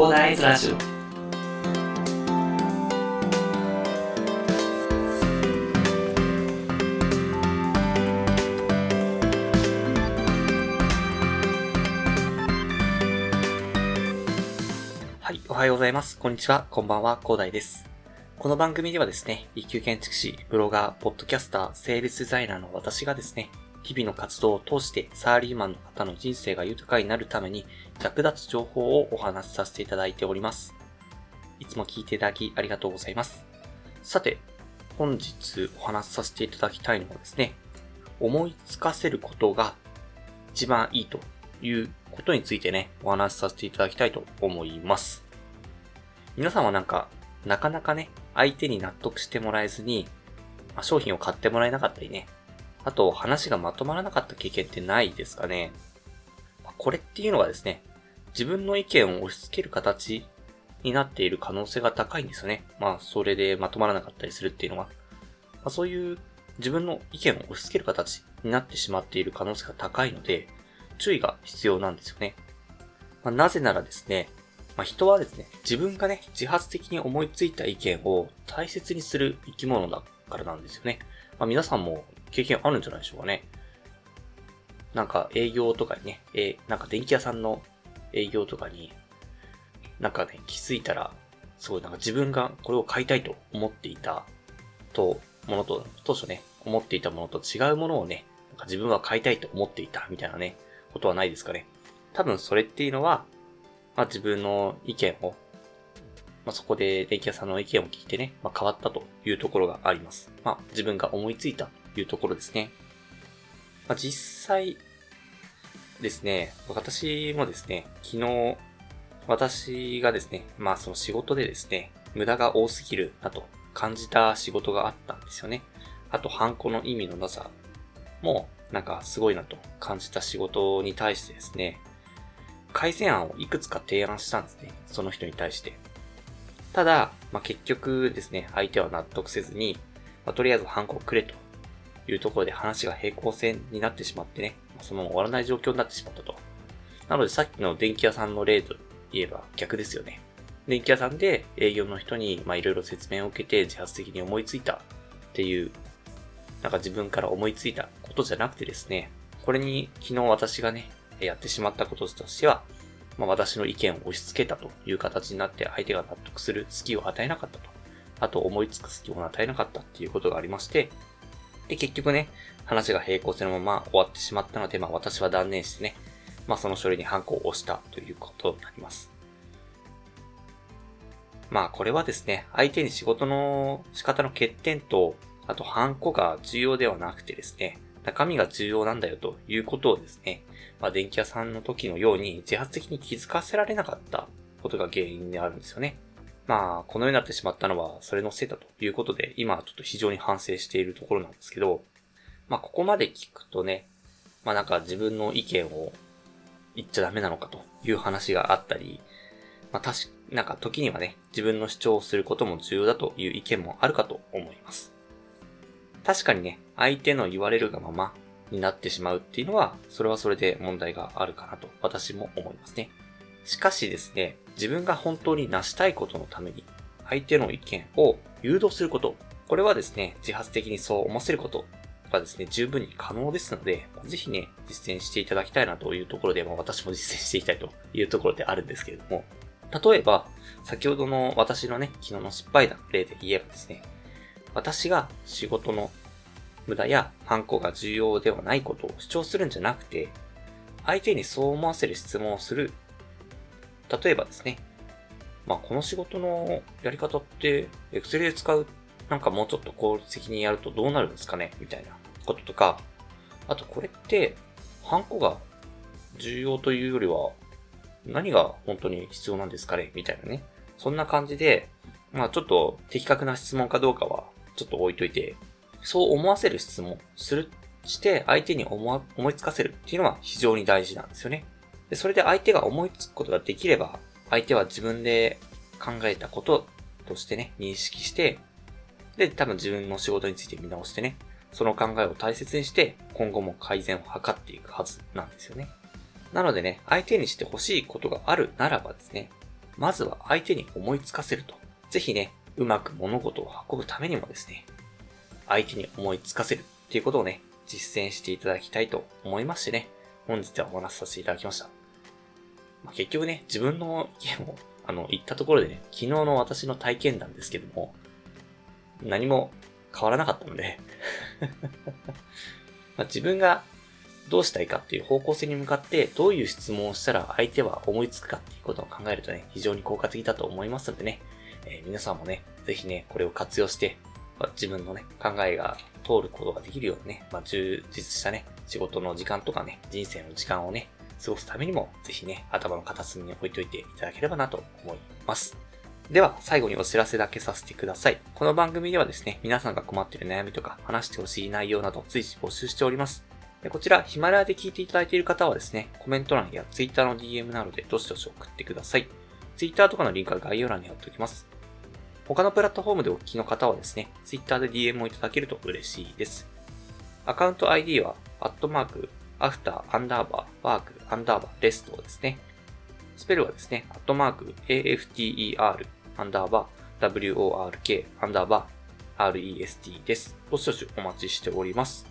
コーダーイズラジオはい、おはようございます。こんにちは、こんばんは、コーダイです。この番組ではですね、一級建築士、ブロガー、ポッドキャスター、セールスデザイナーの私がですね、日々の活動を通してサラリーマンの方の人生が豊かになるために役立つ情報をお話しさせていただいております。いつも聞いていただきありがとうございます。さて、本日お話しさせていただきたいのはですね、思いつかせることが一番いいということについてね、お話しさせていただきたいと思います。皆さんはなんか、なかなかね、相手に納得してもらえずに、まあ商品を買ってもらえなかったりね、あと話がまとまらなかった経験ってないですかね？これっていうのはですね、自分の意見を押し付ける形になっている可能性が高いんですよね。まあ、それでまとまらなかったりするっていうのは。まあ、そういう自分の意見を押し付ける形になってしまっている可能性が高いので、注意が必要なんですよね。まあ、なぜならですね、まあ、人はですね、自分がね、自発的に思いついた意見を大切にする生き物だからなんですよね。まあ、皆さんも経験あるんじゃないでしょうかね。なんか営業とかにね、えーなんか電気屋さんの営業とかに、なんかね、気づいたら、すごいなんか自分がこれを買いたいと思っていたと、ものと、当初ね、思っていたものと違うものをね、なんか自分は買いたいと思っていたみたいなね、ことはないですかね。多分それっていうのは、まあ自分の意見を、まあそこで電気屋さんの意見を聞いてね、まあ変わったというところがあります。まあ自分が思いついたというところですね。まあ実際ですね、私もですね、昨日、私がですね、まあその仕事でですね、無駄が多すぎるなと感じた仕事があったんですよね。あと、ハンコの意味のなさも、なんかすごいなと感じた仕事に対してですね、改善案をいくつか提案したんですね。その人に対して。ただ、まあ、結局ですね、相手は納得せずに、まあ、とりあえずハンコをくれというところで話が平行線になってしまってね、まあそのまま終わらない状況になってしまったと。なのでさっきの電気屋さんの例と言えば逆ですよね。電気屋さんで営業の人にまいろいろ説明を受けて自発的に思いついたっていう、なんか自分から思いついたことじゃなくてですね、これに昨日私がね、やってしまったこととしては、まあ、私の意見を押し付けたという形になって相手が納得する隙を与えなかったと。あと思いつく隙を与えなかったっていうことがありまして、で、結局ね、話が平行線のまま終わってしまったので、まあ私は断念してね、まあその書類にハンコを押したということになります。まあこれはですね、相手に仕事の仕方の欠点と、あとハンコが重要ではなくてですね、中身が重要なんだよということをですね、まあ電気屋さんの時のように自発的に気づかせられなかったことが原因であるんですよね。まあ、このようになってしまったのは、それのせいだということで、今はちょっと非常に反省しているところなんですけど、まあ、ここまで聞くとね、まあなんか自分の意見を言っちゃダメなのかという話があったり、まあ確か、なんか時にはね、自分の主張をすることも重要だという意見もあるかと思います。確かにね、相手の言われるがままになってしまうっていうのは、それはそれで問題があるかなと私も思いますね。しかしですね、自分が本当に成したいことのために、相手の意見を誘導すること、これはですね、自発的にそう思わせることがですね、十分に可能ですので、ぜひね、実践していただきたいなというところで、まあ私も実践していきたいというところであるんですけれども、例えば、先ほどの私のね、昨日の失敗談例で言えばですね、私が仕事の無駄やハンコが重要ではないことを主張するんじゃなくて、相手にそう思わせる質問をする。例えばですね、まあこの仕事のやり方って、Excel で使う、なんかもうちょっと効率的にやるとどうなるんですかね？みたいなこととか、あとこれって、ハンコが重要というよりは、何が本当に必要なんですかね？みたいなね。そんな感じで、まあちょっと的確な質問かどうかはちょっと置いといて、そう思わせる質問する、して相手に思いつかせるっていうのは非常に大事なんですよね。で、それで相手が思いつくことができれば、相手は自分で考えたこととしてね、認識して、で、多分自分の仕事について見直してね、その考えを大切にして、今後も改善を図っていくはずなんですよね。なのでね、相手にして欲しいことがあるならばですね、まずは相手に思いつかせると。ぜひね、うまく物事を運ぶためにもですね、相手に思いつかせるっていうことをね、実践していただきたいと思いましてね、本日はお話しさせていただきました。まあ、結局ね、自分の意見を、あの、言ったところでね、昨日の私の体験談ですけども、何も変わらなかったので ま自分がどうしたいかっていう方向性に向かってどういう質問をしたら相手は思いつくかっていうことを考えるとね、非常に効果的だと思いますのでね、えー、皆さんもね、ぜひね、これを活用して、まあ、自分のね、考えが通ることができるようにね、まあ、充実したね、仕事の時間とかね、人生の時間をね、過ごすためにも、ぜひね、頭の片隅に置いといていただければなと思います。では、最後にお知らせだけさせてください。この番組ではですね、皆さんが困っている悩みとか話してほしい内容など随時募集しております。こちら、ヒマラヤで聞いていただいている方はですね、コメント欄や Twitter の DM などでどしどし送ってください。Twitter とかのリンクは概要欄に貼っておきます。他のプラットフォームでお聞きの方はですね、Twitter で DM をいただけると嬉しいです。アカウント ID は、アットマーク、アフター、アンダーバー、ワーク、アンダーバー、レストですね。スペルはですね、アットマーク、AFTER、アンダーバー、WORK、アンダーバー、REST です。どしどしお待ちしております。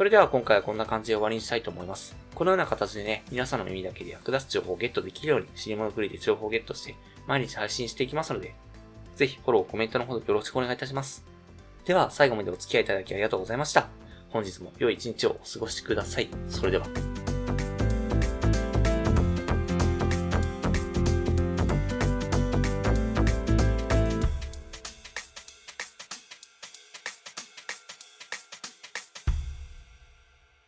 それでは今回はこんな感じで終わりにしたいと思います。このような形でね、皆さんの耳だけで役立つ情報をゲットできるように、死に物狂いで情報をゲットして、毎日配信していきますので、ぜひフォロー、コメントのほどよろしくお願いいたします。では、最後までお付き合いいただきありがとうございました。本日も良い一日をお過ごしください。それでは。